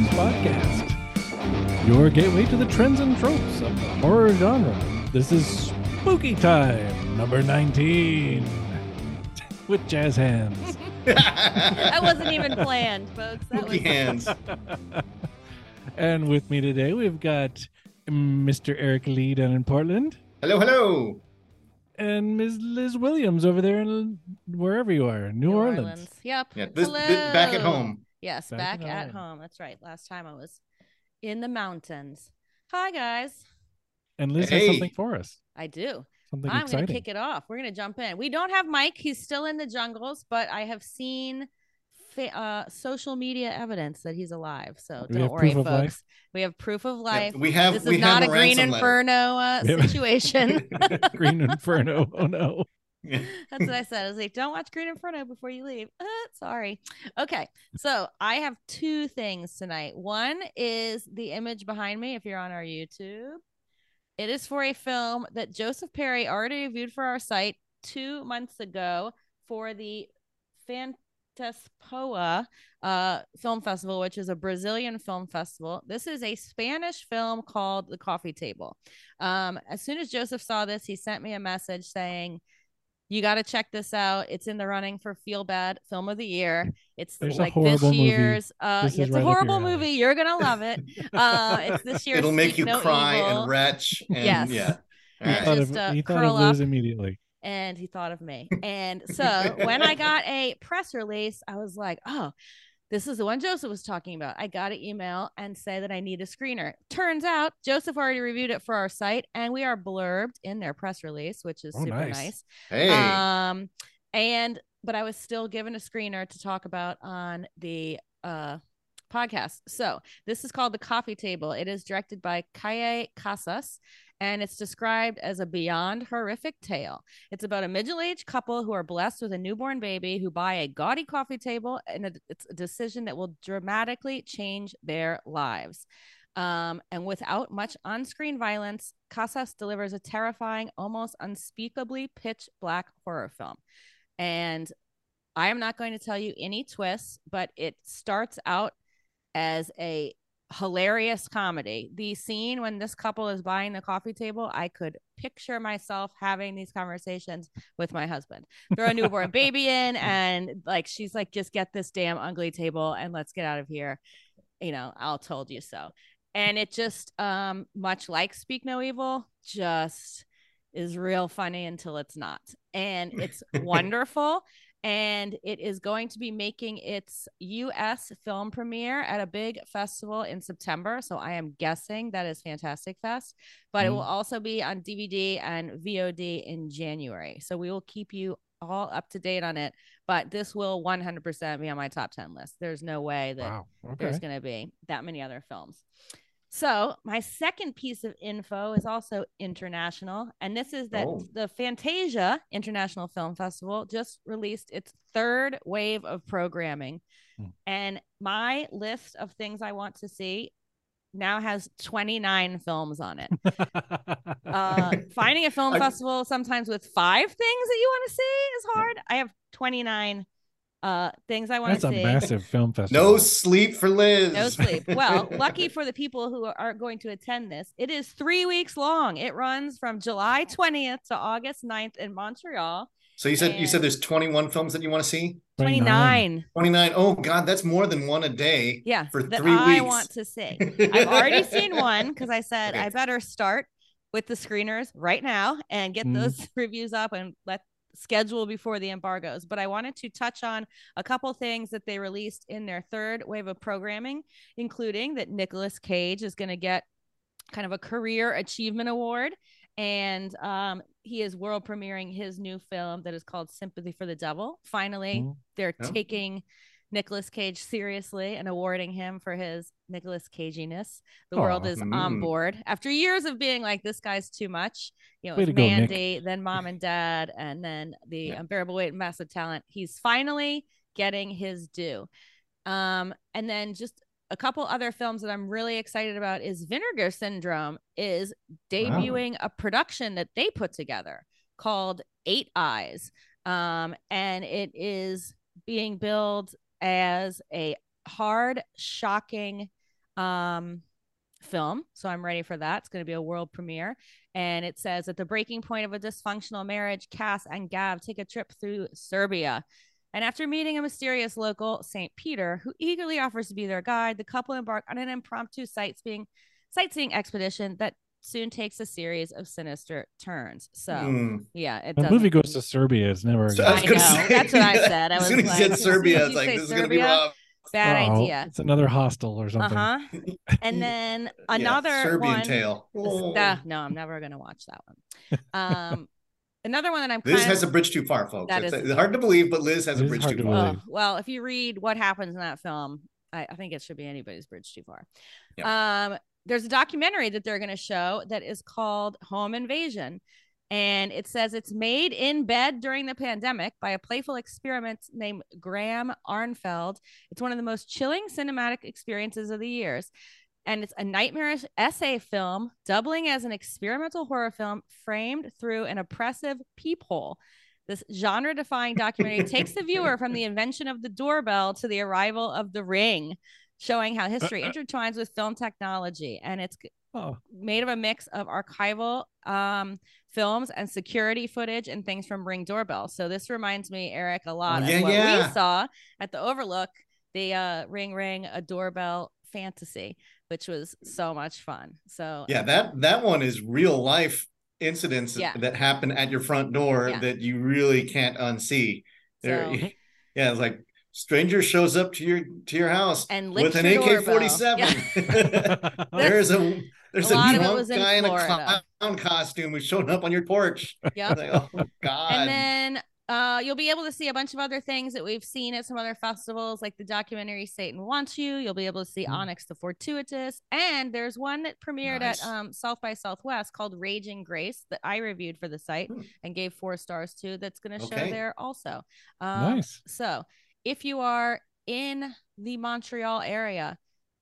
Welcome to the Scariest Things podcast, your gateway to the trends and tropes of the horror genre. This is Spooky Time, number 19, with jazz hands. that wasn't even planned, folks. That Spooky was hands. and with me today, we've got Mr. Eric Lee down in Portland Hello, hello. and Ms. Liz Williams over there in wherever you are, New, New Orleans. Yep. Yeah, this, this back at home. Yes, Back back, at at home. home. That's right. Last time I was in the mountains. Hi guys. And Liz has something for us. I do. Something I'm exciting. gonna kick it off. We're gonna jump in. We don't have Mike. He's still in the jungles, but I have seen fa- uh, social media evidence that he's alive. So We don't worry, folks. life? We have proof of Yeah, life. we have this we is have not a green inferno uh, situation. Green Inferno. Oh no. That's what I said. I was like, don't watch Green Inferno before you leave. Uh, sorry. Okay. So I have two things tonight. One is the image behind me, if you're on our YouTube. It is for a film that Joseph Perry already reviewed for our site two months ago for the Fantaspoa uh, Film Festival, which is a Brazilian film festival. This is a Spanish film called The Coffee Table. Um, as soon as Joseph saw this, he sent me a message saying, you got to check this out. It's in the running for Feel Bad Film of the Year. It's There's like this movie. year's. Uh, This it's right a up your horrible alley. movie. You're gonna love it. Uh, it's this year's. It'll make you No cry Evil, and retch. And, Yes. Yeah. He Yeah, All thought just, of, uh, he thought curl of Liz up. immediately. and he thought of me. And so when I got a press release, I was like, oh, this is the one Joseph was talking about. I got an email and say that I need a screener. Turns out Joseph already reviewed it for our site, and we are blurbed in their press release, which is Oh, super nice. nice. Hey. Um, and but I was still given a screener to talk about on the uh podcast. So this is called The Coffee Table. It is directed by Caye Casas, and it's described as a beyond horrific tale. It's about a middle-aged couple who are blessed with a newborn baby who buy a gaudy coffee table, and it- it's a decision that will dramatically change their lives. Um, and without much on-screen violence, Casas delivers a terrifying, almost unspeakably pitch black horror film. And I am not going to tell you any twists, but it starts out as a hilarious comedy. The scene when this couple is buying the coffee table, I could picture myself having these conversations with my husband. Throw a newborn baby in, and like she's like, just get this damn ugly table and let's get out of here. You know, I'll told you so. And it just um much like Speak No Evil, just is real funny until it's not. And it's wonderful and it is going to be making its US film premiere at a big festival in September. So I am guessing that is Fantastic Fest, but it will mm-hmm. also be on DVD and VOD in January. So we will keep you all up to date on it, but this will 100% be on my top 10 list. There's no way that Wow. Okay. there's going to be that many other films. So, my second piece of info is also international, and this is that Oh. the Fantasia International Film Festival just released its third wave of programming. Hmm. And my list of things I want to see now has 29 films on it. Uh, finding a film I- festival sometimes with five things that you want to see is hard. I have 29 uh, things I want to see. That's a massive film festival. no sleep for Liz. No sleep. Well, lucky for the people who are going to attend this, it is three weeks long. It runs from July 20th to August 9th in Montreal. So you said you said there's 21 films that you want to see? 29. 29. Oh God, that's more than one a day. Yeah. For that three I weeks. I want to see. I've already seen one because I said Okay. I better start with the screeners right now and get Mhm. those reviews up and let schedule before the embargoes. But I wanted to touch on a couple things that they released in their third wave of programming, including that Nicolas Cage is going to get kind of a career achievement award. And um, he is world premiering his new film that is called Sympathy for the Devil. Finally, Mhm. they're Yeah. taking Nicolas Cage seriously and awarding him for his Nicolas Caginess. The Aw. world is on Mm. board after years of being like, this guy's too much. You know, Way it's go, Nick. Mandy, then Mom and Dad, and then the Yeah. unbearable weight and massive talent. He's finally getting his due. Um, and then just a couple other films that I'm really excited about is Vinegar Syndrome is debuting a production that they put together called Eight Eyes. Um, and it is being billed as a hard, shocking um, film. So I'm ready for that. It's going to be a world premiere. And it says at the breaking point of a dysfunctional marriage, Cass and Gav take a trip through Serbia. And after meeting a mysterious local, St. Peter, who eagerly offers to be their guide, the couple embark on an impromptu sightseeing sightseeing expedition that soon takes a series of sinister turns. So Mm. yeah, it The does. movie goes to Serbia. It's never. a So good I was I know. say, That's what I said. I as was soon as like, you said Serbia, as it's like say this is gonna be Serbia, rough. Bad Uh-oh, idea. It's another hostel or something. Uh something. huh. And then Yeah, another Serbian one. tale. Oh. Uh, no, I'm never gonna watch that one. Um, another one that I'm kind Liz of has a bridge too far, folks. That It's, is- hard to believe, but Liz has a bridge too to far. Oh, well, if you read what happens in that film, I, I think it should be anybody's bridge too far. Yeah. Um, there's a documentary that they're going to show that is called Home Invasion. And it says it's made in bed during the pandemic by a playful experiment named Graham Arnfield. It's one of the most chilling cinematic experiences of the years. And it's a nightmarish essay film, doubling as an experimental horror film framed through an oppressive peephole. This genre defying documentary takes the viewer from the invention of the doorbell to the arrival of the ring, showing how history intertwines with film technology. And it's Oh, made of a mix of archival um, films and security footage and things from Ring Doorbell. So this reminds me, Eric, a lot Oh, of what yeah. we saw at the Overlook, the uh, Ring Ring a Doorbell fantasy, which was so much fun. So Yeah, that that one is real life incidents Yeah. that happen at your front door Yeah. that you really can't unsee. There, So- yeah, it's like stranger shows up to your to your house and with an AK forty seven. There's a there's A a, lot of it drunk was in guy in a clown costume who's showing up on your porch. Yeah. Like, oh God. And then uh, you'll be able to see a bunch of other things that we've seen at some other festivals, like the documentary Satan Wants You. You'll be able to see Mm. Onyx the Fortuitous. And there's one that premiered Nice. at um, South by Southwest called Raging Grace that I reviewed for the site Hmm. and gave four stars to. That's going to show there also. Um, nice. So if you are in the Montreal area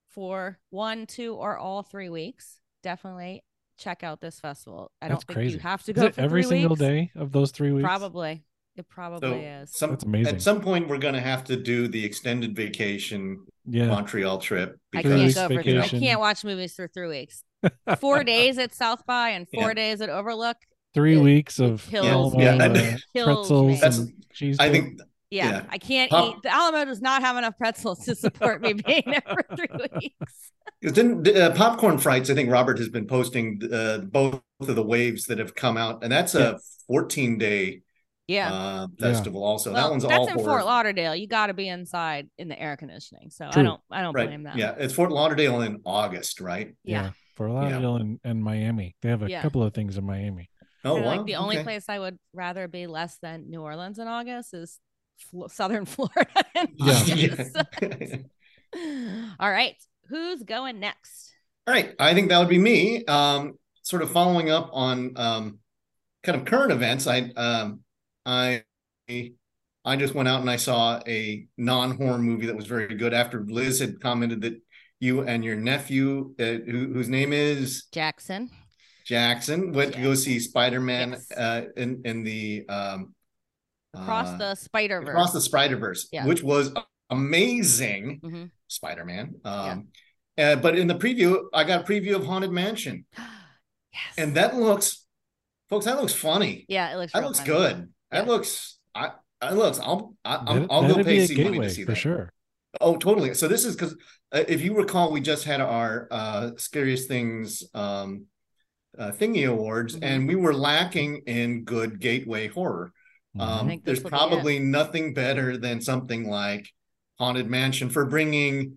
for one, two, or all three weeks, definitely check out this festival. I That's don't think crazy. you have to go for every three single weeks. day of those three weeks? Probably. It probably so is. some, That's amazing. At some point, we're going to have to do the extended vacation Yeah. Montreal trip I can't go for three. I can't watch movies for three weeks. Four days at South by and four Yeah. days at Overlook. Three it weeks of kills Alamo. Yeah, uh, that- pretzels and cheese. I think Yeah, Yeah. I can't Pop- eat. The Alamo does not have enough pretzels to support me being there for three weeks. Because didn't uh, popcorn frights? I think Robert has been posting uh, both of the waves that have come out, and that's a 14 day Yeah. uh, Yeah. festival. Also, well, that one's that's all in horror. Fort Lauderdale. You got to be inside in the air conditioning. So I don't. I don't right? blame that. Yeah, it's Fort Lauderdale in August, right? Yeah. For Lauderdale and, and Miami. They have a Yeah. couple of things in Miami. Oh, wow. like the only okay. place I would rather be less than New Orleans in August is Fl- Southern Florida. Yeah. All right, who's going next? All right, I think that would be me. Um, sort of following up on um, kind of current events. I um, I I just went out and I saw a non-horror movie that was very good. After Liz had commented that you and your nephew, uh, who, whose name is Jackson. Jackson, went to go see Spider-Man Yes. uh, in in the um, Across uh, the Spider Verse. across the Spider-Verse, Yeah. which was amazing. hmm Spider-Man. Um, uh, but in the preview, I got a preview of Haunted Mansion, yes. and that looks, folks, that looks funny. yeah, it looks. that looks funny. good. That looks, I, that looks. I'll, I, I'm, That- I'll go pay a seed money to see for that. sure. Oh, totally. So this is because uh, if you recall, we just had our uh, scariest things um, uh, thingy awards, Mhm. and we were lacking in good gateway horror. Um, there's this it. probably nothing better than something like Haunted Mansion for bringing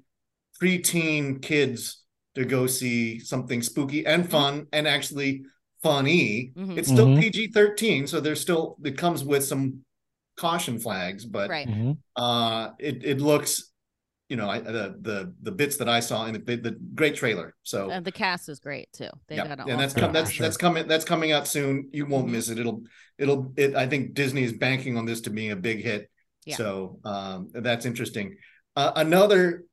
preteen kids to go see something spooky and Mm-hmm. fun and actually funny. Mhm. It's still Mhm. PG 13, so there's still it comes with some caution flags, but Right. Mhm. uh it it looks you know I, the the the bits that I saw in the the great trailer. So Uh, the cast is great too. They yeah, got an and that's awesome com- that's sure. that's coming that's coming out soon. You won't Mhm. miss it. It'll it'll it. I think Disney is banking on this to being a big hit. Yeah. So um, that's interesting. Uh, another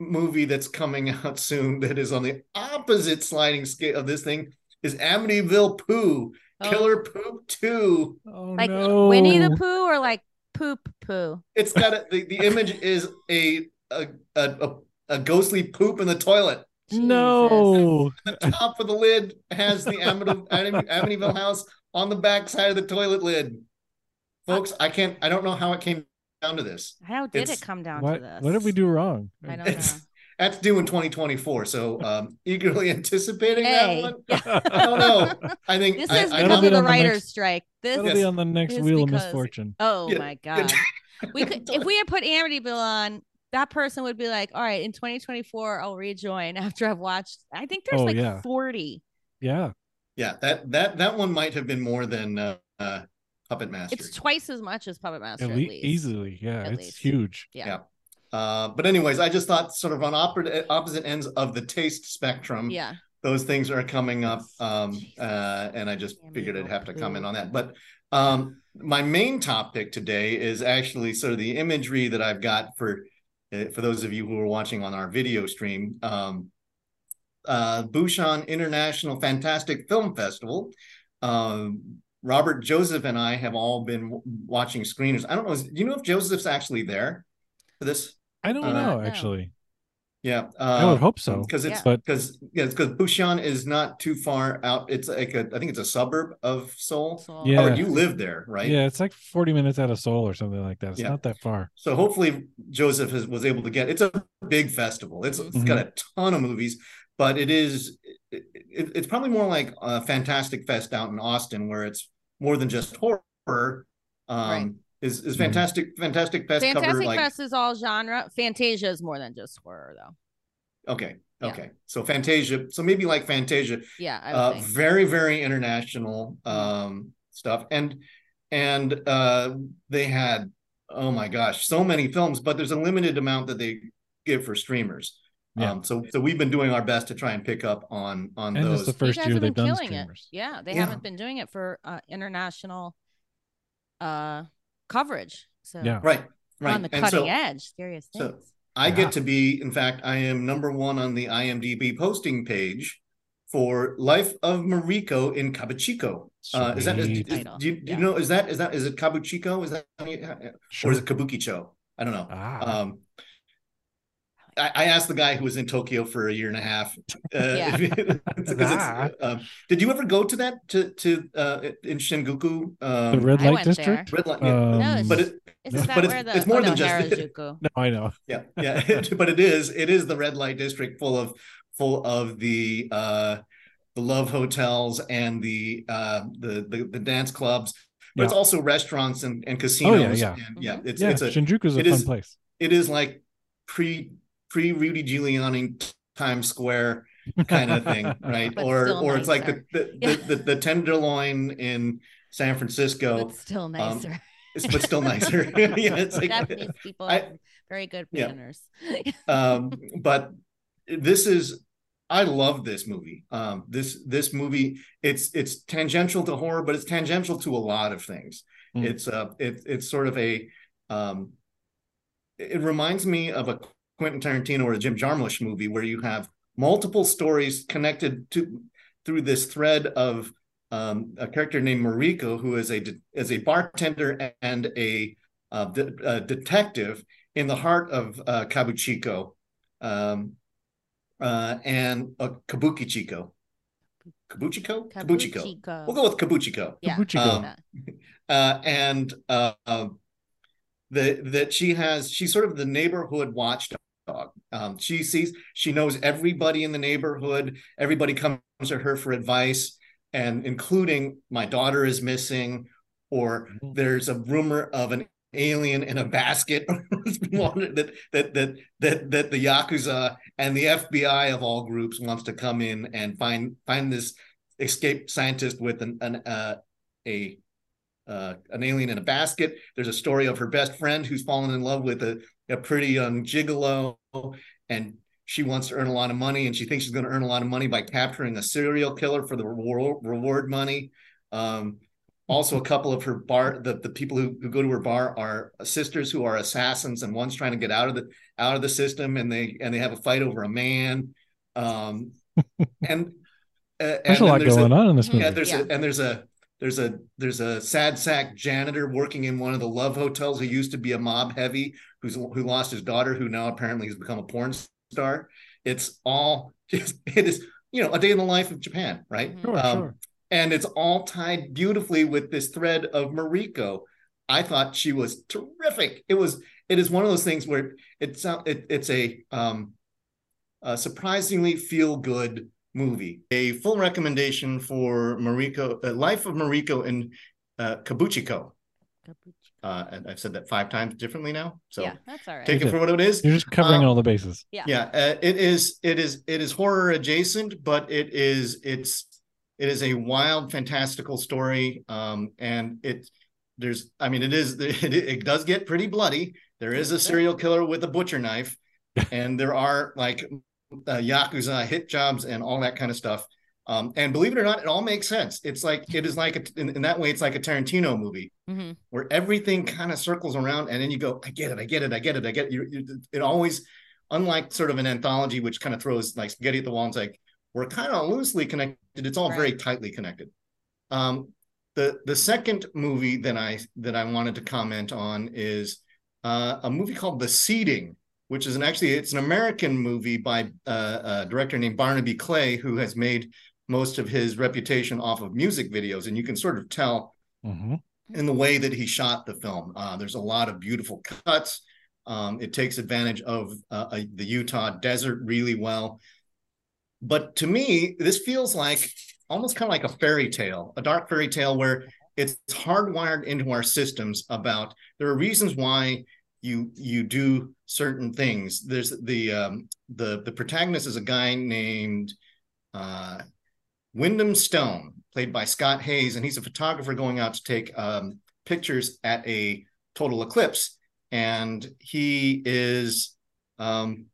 movie that's coming out soon that is on the opposite sliding scale of this thing is Amityville Pooh Oh, Killer Poop Two. Oh like no. Winnie the Pooh or like poop poo. It's got a, the the image is a a a, a, a ghostly poop in the toilet. No. The top of the lid has the Amityville, Amityville house on the back side of the toilet lid. Folks, I can't. I don't know how it came down to this. How did It's- it come down What to this? what did we do wrong? I don't know. That's due in 2024. So um eagerly anticipating Hey, that one. yeah. I don't know. I think This is I That'll because be of the writers' next- strike. This That'll Yes. be on the next It's wheel of misfortune. Oh Yeah, my god. We could if we had put Amityville on, that person would be like, "All right, in 2024, I'll rejoin after I've watched." I think there's Oh, like yeah. 40. Yeah. yeah, that that that one might have been more than uh, uh Puppet Master. It's twice as much as Puppet Master. At At least. easily. Yeah. At it's least. huge. Yeah. Yeah. Uh, but anyways, I just thought sort of on opposite opposite ends of the taste spectrum, Yeah. those things are coming up. Um, uh, and I just Damn figured I'd have to comment on that. But um, my main topic today is actually sort of the imagery that I've got for uh, for those of you who are watching on our video stream. Um, uh, Busan International Fantastic Film Festival. Um, Robert Joseph and I have all been w- watching screeners. I don't know. is- Do you know if Joseph's actually there for this? I don't Uh, know, actually. Yeah, I would uh, hope so. because it's Yeah. Because yeah, because Busan is not too far out. It's like a, I think it's a suburb of Seoul. So, Yeah. Robert, you live there, right? yeah, it's like 40 minutes out of Seoul or something like that. It's Yeah. not that far. So hopefully Joseph has, was able to get. It's a big festival. It's, it's got a ton of movies, but it is. It, it- it's probably more like a Fantastic Fest out in Austin, where it's more than just horror. Um, Right. Is is Mhm. fantastic Fantastic Fest cover Fantastic like Fest is all genre. Fantasia is more than just horror, though. okay Yeah. okay so Fantasia so maybe like Fantasia Yeah, I uh, think. very very international um stuff and and uh they had oh my gosh so many films but there's a limited amount that they give for streamers Yeah. um so so we've been doing our best to try and pick up on on And it's those the first year they've been done killing streamers. it. Yeah, they Yeah. haven't been doing it for uh, international uh coverage. So Yeah. right right on the and cutting so edge, scariest so- i Yeah. get to be in fact i am number one on the imdb posting page for life of mariko in kabuchiko uh, is that is, is, do, you, do yeah. you, know? Is that is that is it kabuchiko is that Sure. or is it kabukicho i don't know Ah. Um, I, I asked the guy who was in Tokyo for a year and a half. Uh, Yeah. because it's, Ah. um, did you ever go to that to to uh, in Shinjuku? the Um, red I light went district? red light, yeah. Um, No, it's- but it, Isn't No, that but it's- the it's more oh, than no, just- Harajuku? no, I know. yeah, yeah. but it is it is the red light district full of full of the uh, the love hotels and the uh, the, the the dance clubs. But it's also restaurants and, and casinos. Oh, yeah. And yeah. Mhm. It's yeah, it's a Shinjuku's a fun is- place. it is like pre pre Rudy Giuliani Times Square kind of thing, right? But or still or it's like the the, Yeah. the, the the tenderloin in San Francisco, But still nicer. it's, but still nicer. yeah, it's like Japanese people I- have very good Yeah. um, but this is I love this movie. Um, this this movie it's it's tangential to horror, but it's tangential to a lot of things. Mm. It's uh it, it's sort of a um, it reminds me of a Quentin Tarantino or a Jim Jarmusch movie where you have multiple stories connected to through this thread of um, a character named Mariko who is a is a bartender and a, uh, de- a detective in the heart of uh, Kabuchiko, um, uh, and uh, Kabukichiko. Kabuchiko? Kabuchiko. Kabuchiko. We'll go with Kabuchiko. Yeah. Kabuchiko. Um, Uh, and uh, the, that she has, she's sort of the neighborhood watchdog. Um, she sees, she knows everybody in the neighborhood. Everybody comes to her for advice, and including my daughter is missing, or Mhm. there's a rumor of an alien in a basket that that that that that the yakuza and the FBI of all groups wants to come in and find find this escaped scientist with an, an uh, a uh, an alien in a basket. There's a story of her best friend who's fallen in love with a, a pretty young gigolo, and she wants to earn a lot of money, and she thinks she's going to earn a lot of money by capturing a serial killer for the reward, reward money. Um, also, a couple of her bar, the, the people who, who go to her bar are sisters who are assassins, and one's trying to get out of the out of the system, and they and they have a fight over a man. Um, and uh, There's and a lot there's going on in this movie. yeah, there's Yeah. a and there's a there's a there's a sad sack janitor working in one of the love hotels who used to be a mob heavy who's who lost his daughter, who now apparently has become a porn star. It's all just it is you know a day in the life of Japan, right? Mhm. Sure, Um, sure. and it's all tied beautifully with this thread of Mariko. I thought she was terrific. It was it is one of those things where it's it, it's a um a surprisingly feel good movie. A full recommendation for Mariko, uh, Life of Mariko in uh, Kabuchiko. Uh, and I've said that five times differently now, so yeah, that's all right. take it for what it is. You're just covering um, all the bases. yeah. Yeah, uh, it is. It is. It is horror adjacent, but it is. It's. It is a wild, fantastical story. Um, and it. There's. I mean, it is. It, it does get pretty bloody. There is a serial killer with a butcher knife, and there are like uh, yakuza hit jobs and all that kind of stuff. Um, and believe it or not, it all makes sense. It's like it is like a, in, in that way, it's like a Tarantino movie Mhm. where everything kind of circles around and then you go, I get it, I get it, I get it, I get it. You, you, it always, unlike sort of an anthology, which kind of throws like spaghetti at the wall and it's like, we're kind of loosely connected. It's all very tightly connected. Um, the the second movie that I that I wanted to comment on is uh, a movie called The Seeding, which is an actually it's an American movie by uh, a director named Barnaby Clay, who has made most of his reputation off of music videos, and you can sort of tell hmm in the way that he shot the film. Uh, there's a lot of beautiful cuts. Um, it takes advantage of uh, uh, the Utah desert really well. But to me, this feels like almost kind of like a fairy tale, a dark fairy tale where it's hardwired into our systems about there are reasons why you you do certain things. There's the um, the the protagonist is a guy named uh, Wyndham Stone, played by Scott Haze, and he's a photographer going out to take um, pictures at a total eclipse. And he is um,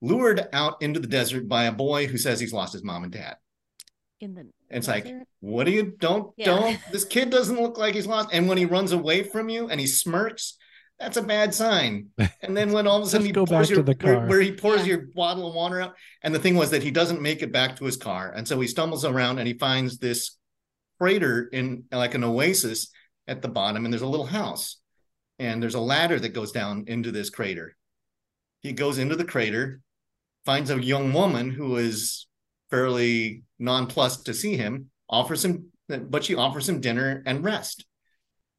lured out into the desert by a boy who says he's lost his mom and dad. In the And it's like, what do you don't Yeah. don't this kid doesn't look like he's lost. And when he runs away from you and he smirks, that's a bad sign. And then when all of a sudden he go pours back to your the where, where he pours Yeah. your bottle of water out. And the thing was that he doesn't make it back to his car. And so he stumbles around and he finds this crater in like an oasis at the bottom, and there's a little house. And there's a ladder that goes down into this crater. He goes into the crater, finds a young woman who is fairly nonplussed to see him, offers him, but she offers him dinner and rest.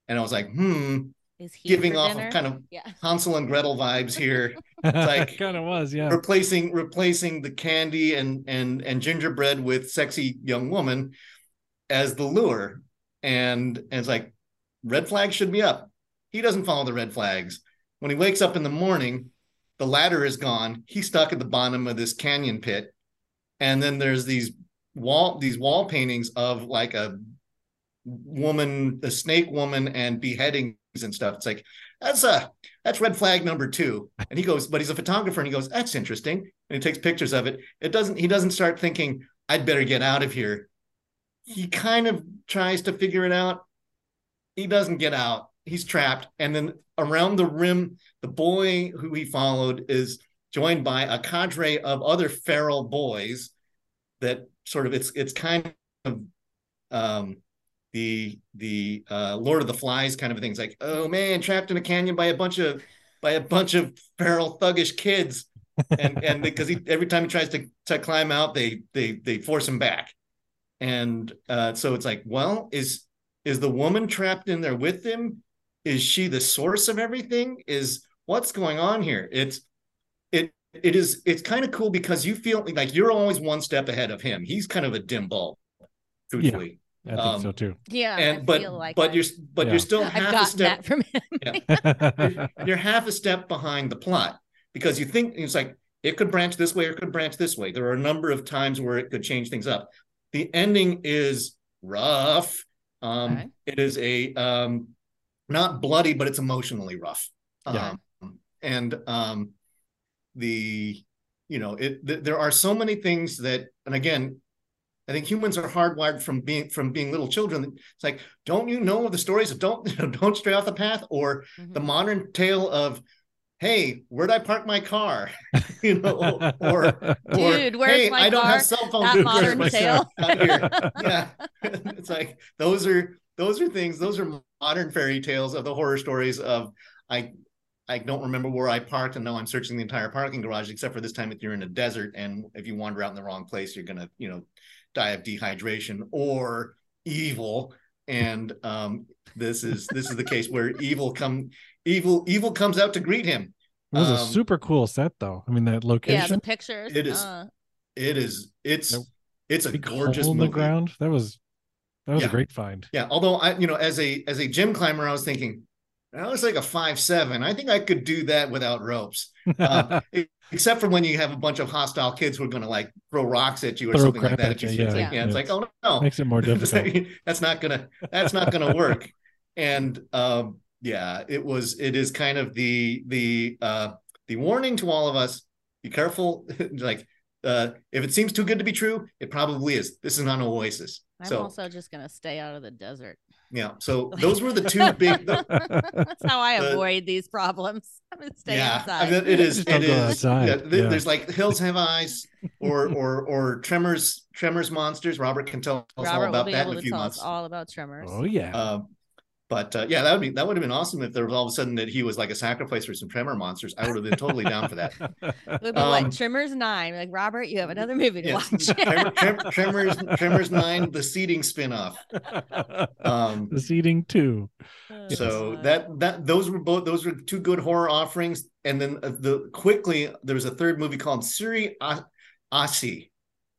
And I was like, hmm, Is he giving off dinner? of kind of yeah. Hansel and Gretel vibes here, It's like- kind of was, yeah. replacing replacing the candy and and and gingerbread with sexy young woman as the lure. And, and it's like red flags should be up. He doesn't follow the red flags. When he wakes up in the morning, the ladder is gone. He's stuck at the bottom of this canyon pit. And then there's these wall these wall paintings of like a woman, the snake woman, and beheadings and stuff. It's like that's a that's red flag number two. And he goes, but he's a photographer, and he goes, that's interesting. And he takes pictures of it. It doesn't. He doesn't start thinking, I'd better get out of here. He kind of tries to figure it out. He doesn't get out. He's trapped. And then around the rim, the boy who he followed is joined by a cadre of other feral boys that sort of it's it's kind of um the the uh Lord of the Flies kind of things like oh man trapped in a canyon by a bunch of by a bunch of feral thuggish kids. And and because he every time he tries to to climb out they they they force him back. And uh so it's like well is is the woman trapped in there with him? Is she the source of everything? Is what's going on here? It's it it is it's kind of cool because you feel like you're always one step ahead of him. He's kind of a dim bulb truthfully I think um, so too. Yeah. I and but feel like but I- you're but Yeah. you're still I've half a step that from him. you're half a step behind the plot because you think it's like it could branch this way or it could branch this way. There are a number of times where it could change things up. The ending is rough. Um, Okay. It is a um, not bloody, but it's emotionally rough. Yeah. Um, and um, the you know it th- there are so many things that and again I think humans are hardwired from being from being little children. It's like, don't you know the stories of don't don't stray off the path, or the Mhm. modern tale of hey where'd i park my car you know or or Dude, where's hey my i don't car? have cell phone That modern tale. yeah it's like those are those are things those are modern fairy tales of the horror stories of i I don't remember where I parked, and now I'm searching the entire parking garage, except for this time if you're in a desert, and if you wander out in the wrong place, you're gonna, you know, die of dehydration or evil. And um, this is this is the case where evil come evil evil comes out to greet him. It was a Um, super cool set, though. I mean, that location, Yeah, the pictures. It is uh, It is it's Nope. it's a big gorgeous hole in movie. the ground. That was that was Yeah. a great find. Yeah, although I, you know, as a as a gym climber, I was thinking, I was like a five seven. I think I could do that without ropes, uh, except for when you have a bunch of hostile kids who are going to like throw rocks at you or Throw something like that. at If you, it's yeah. like, yeah, it's like, oh no, Makes it more difficult. that's not gonna that's not gonna work. And um, yeah, it was it is kind of the the uh, the warning to all of us: be careful. like uh, if it seems too good to be true, it probably is. This is not an oasis. I'm so also just gonna stay out of the desert. Yeah, so those were the two big. That's how I the- avoid these problems. I'm gonna stay yeah, inside. I mean, it is. Just don't It go is. outside. Yeah, th- Yeah. There's like Hills Have Eyes, or or or Tremors. Tremors monsters. Robert can tell us all Robert will about be that able in a to few tell months. us all about tremors. oh yeah. Um, but uh, yeah, that would be that would have been awesome if there was all of a sudden that he was like a sacrifice for some tremor monsters. I would have been totally down for that. It would be um, what Tremors nine. Like Robert, you have another movie to Yes. watch. Trem- Trem- Tremors, Tremors Nine, the Seeding spinoff. Um, the Seeding too. Oh, so God. that that those were both those were two good horror offerings, and then uh, the quickly there was a third movie called Siri A- Asi,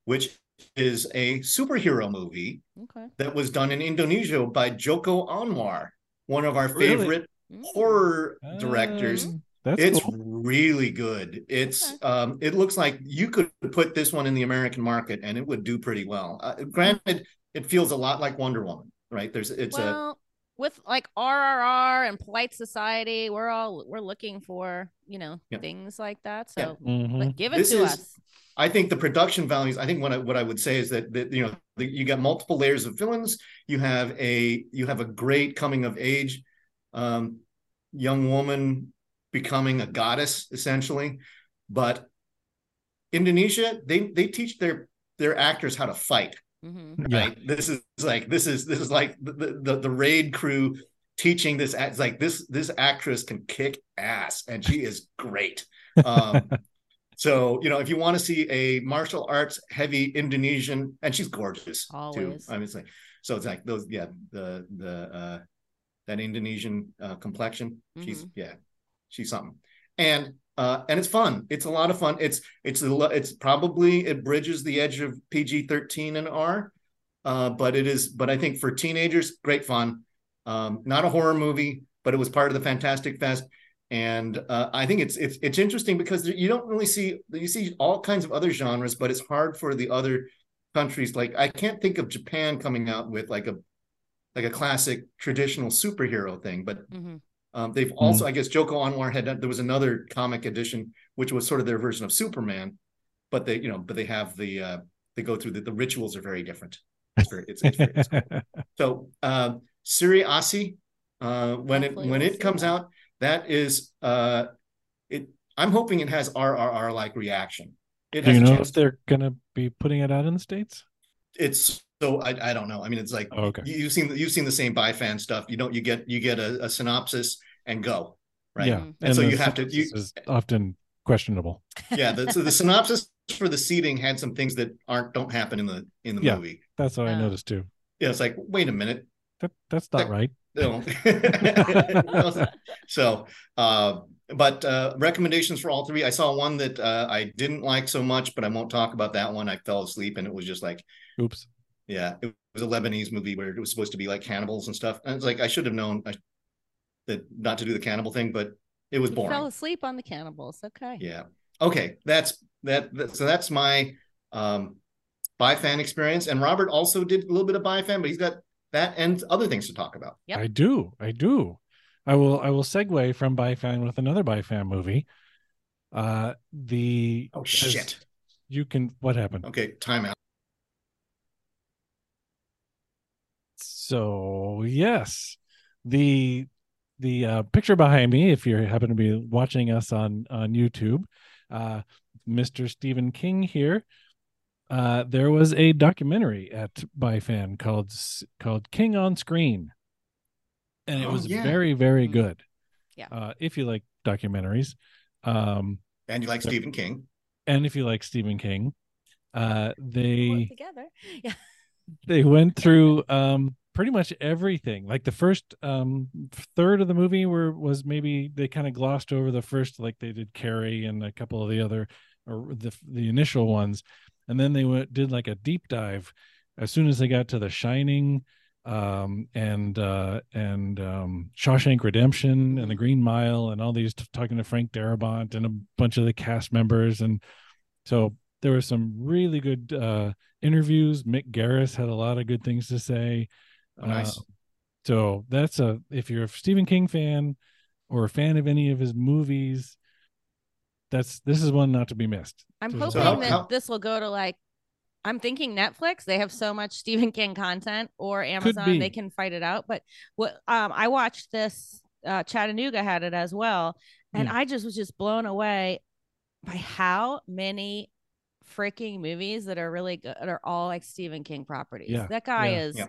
which is a superhero movie okay. that was done in Indonesia by Joko Anwar, one of our Really? favorite Mm. horror directors. Um, That's it's cool. really good. It's Okay. um it looks like you could put this one in the American market and it would do pretty well. Uh, granted, it feels a lot like Wonder Woman, right? There's it's a with like RRR and Polite Society, we're all we're looking for you know Yeah. things like that. Yeah. So Mhm. like, give it This to is- us. I think the production values. I think what I, what I would say is that that you know the, you got multiple layers of villains. You have a you have a great coming of age, um, young woman becoming a goddess essentially, but Indonesia they they teach their their actors how to fight. hmm Yeah. right this is like this is this is like the the, the raid crew teaching this act like this this actress can kick ass and she is great um so you know if you want to see a martial arts heavy indonesian and she's gorgeous Always. too i mean it's like so it's like those yeah the the uh that indonesian uh complexion she's yeah she's something. And uh and it's fun. It's a lot of fun. It's it's a it's probably it bridges the edge of pg-13 and r uh but it is but i think for teenagers great fun. Um not a horror movie but it was part of the fantastic fest and uh, i think it's it's it's interesting because you don't really see you see all kinds of other genres but it's hard for the other countries like i can't think of japan coming out with like a like a classic traditional superhero thing but hmm um, they've also, I guess, Joko Anwar had there was another comic edition which was sort of their version of Superman, but they, you know, but they have the uh, they go through the, the rituals are very different. It's very, it's, it's, very, it's cool. So, uh, Siri Asi, uh, when it when it comes that. out, that is, uh, it. I'm hoping it has RRR like reaction. It Do has you know if they're gonna be putting it out in the states? It's so I, I don't know. I mean, it's like Oh, okay. you, you've seen you've seen the same buy fan stuff. You don't you get you get a, a synopsis and go right. Yeah, Mhm. And so you have to- you- is often questionable. yeah the, so the synopsis for the seating had some things that aren't don't happen in the in the Yeah. movie That's what I Oh. noticed too. yeah it's like wait a minute That that's not That- right. No. so uh but uh recommendations for all three i saw one that uh i didn't like so much but i won't talk about that one i fell asleep and it was just like Oops. yeah it was a lebanese movie where it was supposed to be like cannibals and stuff and it's like i should have known I, that not to do the cannibal thing but it was You boring fell asleep on the cannibals. Okay. Yeah. Okay. That's that, that- So that's my um buy fan experience. And Robert also did a little bit of buy fan, but he's got that and other things to talk about. Yep. I do. I do. I will I will segue from Fan with another Fan movie. Uh the Oh shit. You can what happened? Okay. Timeout. So yes, the the uh, picture behind me, if you happen to be watching us on on YouTube, uh, Mr. Stephen King here. Uh, there was a documentary at Fan called called King on Screen, and it Oh, was yeah. very very Mhm. good. Yeah. Uh, if you like documentaries, um, And you like Stephen King. and if you like Stephen King, uh, they together. Yeah. they went through um pretty much everything. Like the first um third of the movie were was maybe they kind of glossed over the first like they did Carrie and a couple of the other or the the initial ones, and then they went did like a deep dive as soon as they got to The Shining um and uh and um Shawshank Redemption and The Green Mile and all these talking to Frank Darabont and a bunch of the cast members and so there were some really good uh interviews. Mick Garris had a lot of good things to say. Oh, nice. Uh, so that's a if you're a Stephen King fan or a fan of any of his movies, that's this is one not to be missed. I'm hoping how- that how- this will go to like I'm thinking Netflix. They have so much Stephen King content, or Amazon. They can fight it out. But what um, I watched this. Uh, Chattanooga had it as well, and Hmm. I just was just blown away by how many freaking movies that are really good are all like Stephen King properties. Yeah, That guy yeah, is. yeah.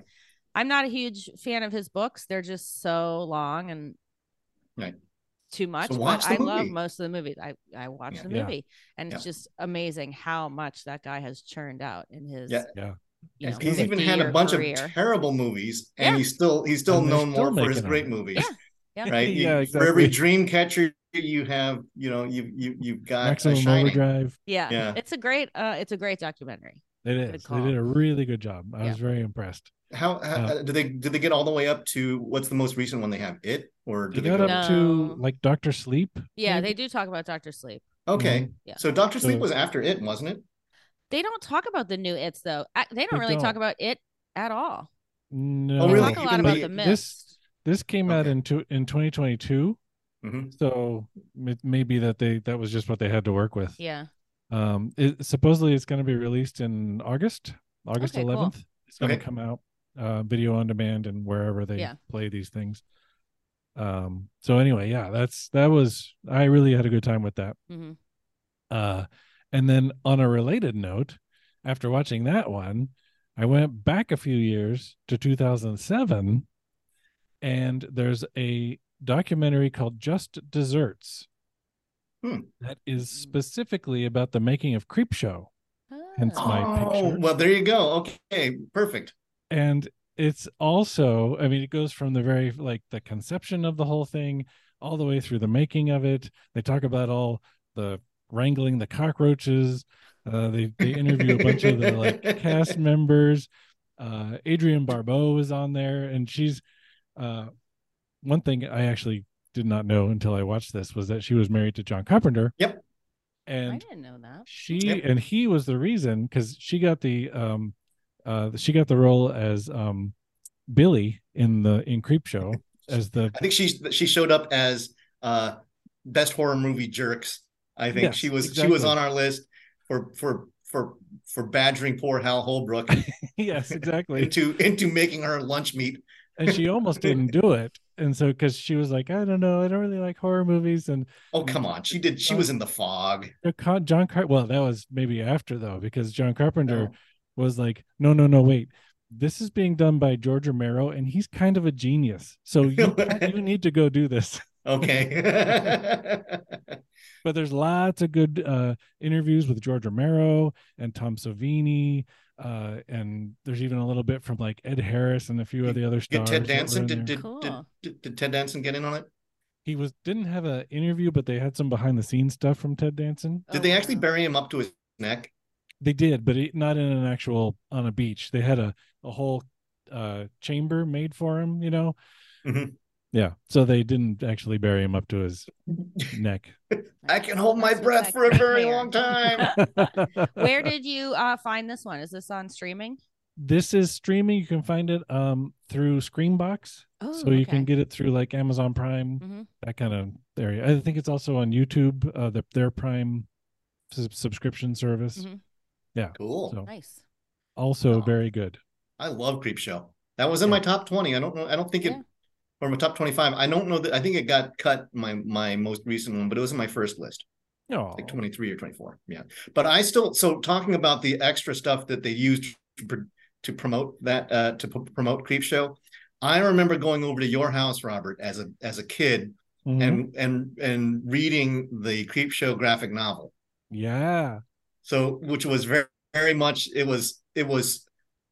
I'm not a huge fan of his books. They're just so long and Right. Too much. watch but the I love most of the movies. I I watch Yeah. the Yeah. movie, and it's just amazing how much that guy has churned out in his. Yeah. Yeah. You know, He's even had a bunch career. of terrible movies, and Yeah. he's still he's still And known still more for his making great movies. Yeah. Yeah. Right. You- Yeah, For every exactly. dream catcher you have, you know, you you you've got a Maximum shining. Overdrive. Yeah. Yeah. it's a great. Uh, it's a great documentary. It Good is. They did a really good job. I Yeah. was very impressed. How, how Uh, did they did they get all the way up to what's the most recent one they have? It or did they got go? up No. to like Doctor Sleep. Yeah, maybe? they do talk about Doctor Sleep. Okay, Mhm. Yeah. so Doctor Sleep So- was after it, wasn't it? They don't talk about the new It's though. I, they don't They really talk don't. about it at all. No, Oh, They really? talk a lot about the- the this this came out in two, in 2022. Mhm. So it may be that they that was just what they had to work with. Yeah. Um, it, supposedly it's going to be released in August, August Okay, cool. 11th. It's going to Okay. come out, uh, video on demand and wherever they Yeah. play these things. Um, so anyway, yeah, that's that was I really had a good time with that. Mm-hmm. Uh, and then on a related note, after watching that one, I went back a few years to 2007, and there's a documentary called Just Desserts Hmm. that is specifically about the making of Creep Show. Hence Ah. my oh, picture. well, there you go. Okay, perfect. and it's also i mean it goes from the very like the conception of the whole thing all the way through the making of it they talk about all the wrangling the cockroaches uh they they interview a bunch of the like cast members uh adrienne barbeau is on there and she's uh one thing i actually did not know until i watched this was that she was married to john carpenter Yep. And I didn't know that. she Yep. and he was the reason because she got the um uh she got the role as um billy in the in creep show as the I think she she showed up as uh best horror movie jerks. I think Yes, she was she was on our list for for for for badgering poor Hal Holbrook yes exactly into into making her lunch meat. And she almost didn't do it and so because she was like i don't know i don't really like horror movies and Oh come on, she did. She was in the fog. John- john Car- well that was maybe after though because john carpenter No. was like no no no wait this is being done by george romero and he's kind of a genius so you, you need to go do this Okay. but there's lots of good uh interviews with George Romero and Tom Savini uh and there's even a little bit from like Ed Harris and a few of the other Get stars. Ted Danson. in Did there. did, did did did Ted Danson get in on it? he was didn't have an interview but they had some behind the scenes stuff from Ted Danson. Did Oh, they actually wow. bury him up to his neck? They did but it, not in an actual on a beach. They had a a whole uh chamber made for him, you know. Mhm. Yeah, so they didn't actually bury him up to his neck. I can hold my That's breath for a very hear. long time. Where did you uh find this one? Is this on streaming? this is streaming. You can find it um through Screambox. Oh, so you can get it through like Amazon Prime, Mhm. that kind of area. I think it's also on YouTube, uh, the, their Prime sub- subscription service. Mhm. Cool. So Nice. also Oh. very good. I love Creep Show. That was in my top 20. I don't know. I don't think it Yeah. Or my top 25. I don't know that I think it got cut my my most recent one, but it was in my first list, Oh, like 23 or 24. Yeah. But I still so talking about the extra stuff that they used to, to promote that uh to p- promote Creepshow. I remember going over to your house, Robert, as a as a kid Mhm. and and and reading the Creepshow graphic novel. yeah, So which was very very much it was it was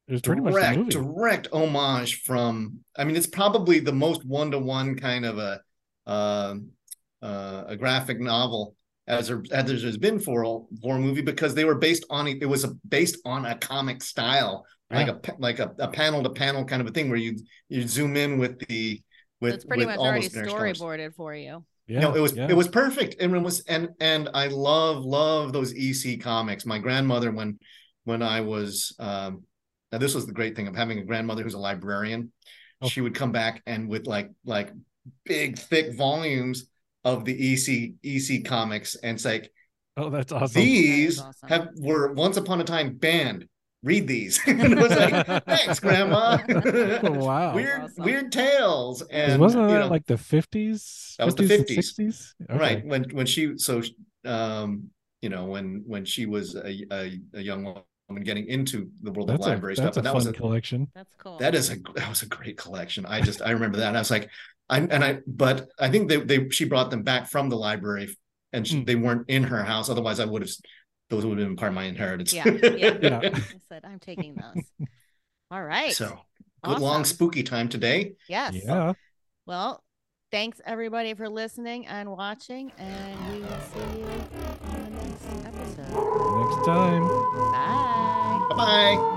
it was pretty much the direct movie. direct homage from I mean it's probably the most one to one kind of a um uh, a graphic novel as there as there's been for a for a movie because they were based on it was a, based on a comic style like Yeah. a like a, a panel to panel kind of a thing where you you zoom in with the with So it's pretty with much already almost various storyboarded for you. Yeah, no, it was yeah. it was perfect, and it was and and I love love those EC comics. My grandmother, when when I was, um, now this was the great thing of having a grandmother who's a librarian. Oh. She would come back and with like like big thick volumes of the EC EC comics, and it's like Oh, that's awesome. these awesome. have were once upon a time banned. Read these, and it was like, thanks, grandma. wow. weird Awesome. weird tales, and Wasn't that you know, like the fifties? That was the 50s. sixties. right when when she so um you know when when she was a a, a young woman getting into the world That's of a library that's stuff a and that fun was a, collection. That's cool. that is a that was a great collection i just i remember that and i was like i and i but i think they they she brought them back from the library and she, Hmm. they weren't in her house otherwise i would have those would have been part of my inheritance Yeah, yeah. Yeah. I said I'm taking those. All right. so good long spooky time today yes. Yeah. Well, thanks everybody for listening and watching, and we will see you on the next episode. Next time. Bye.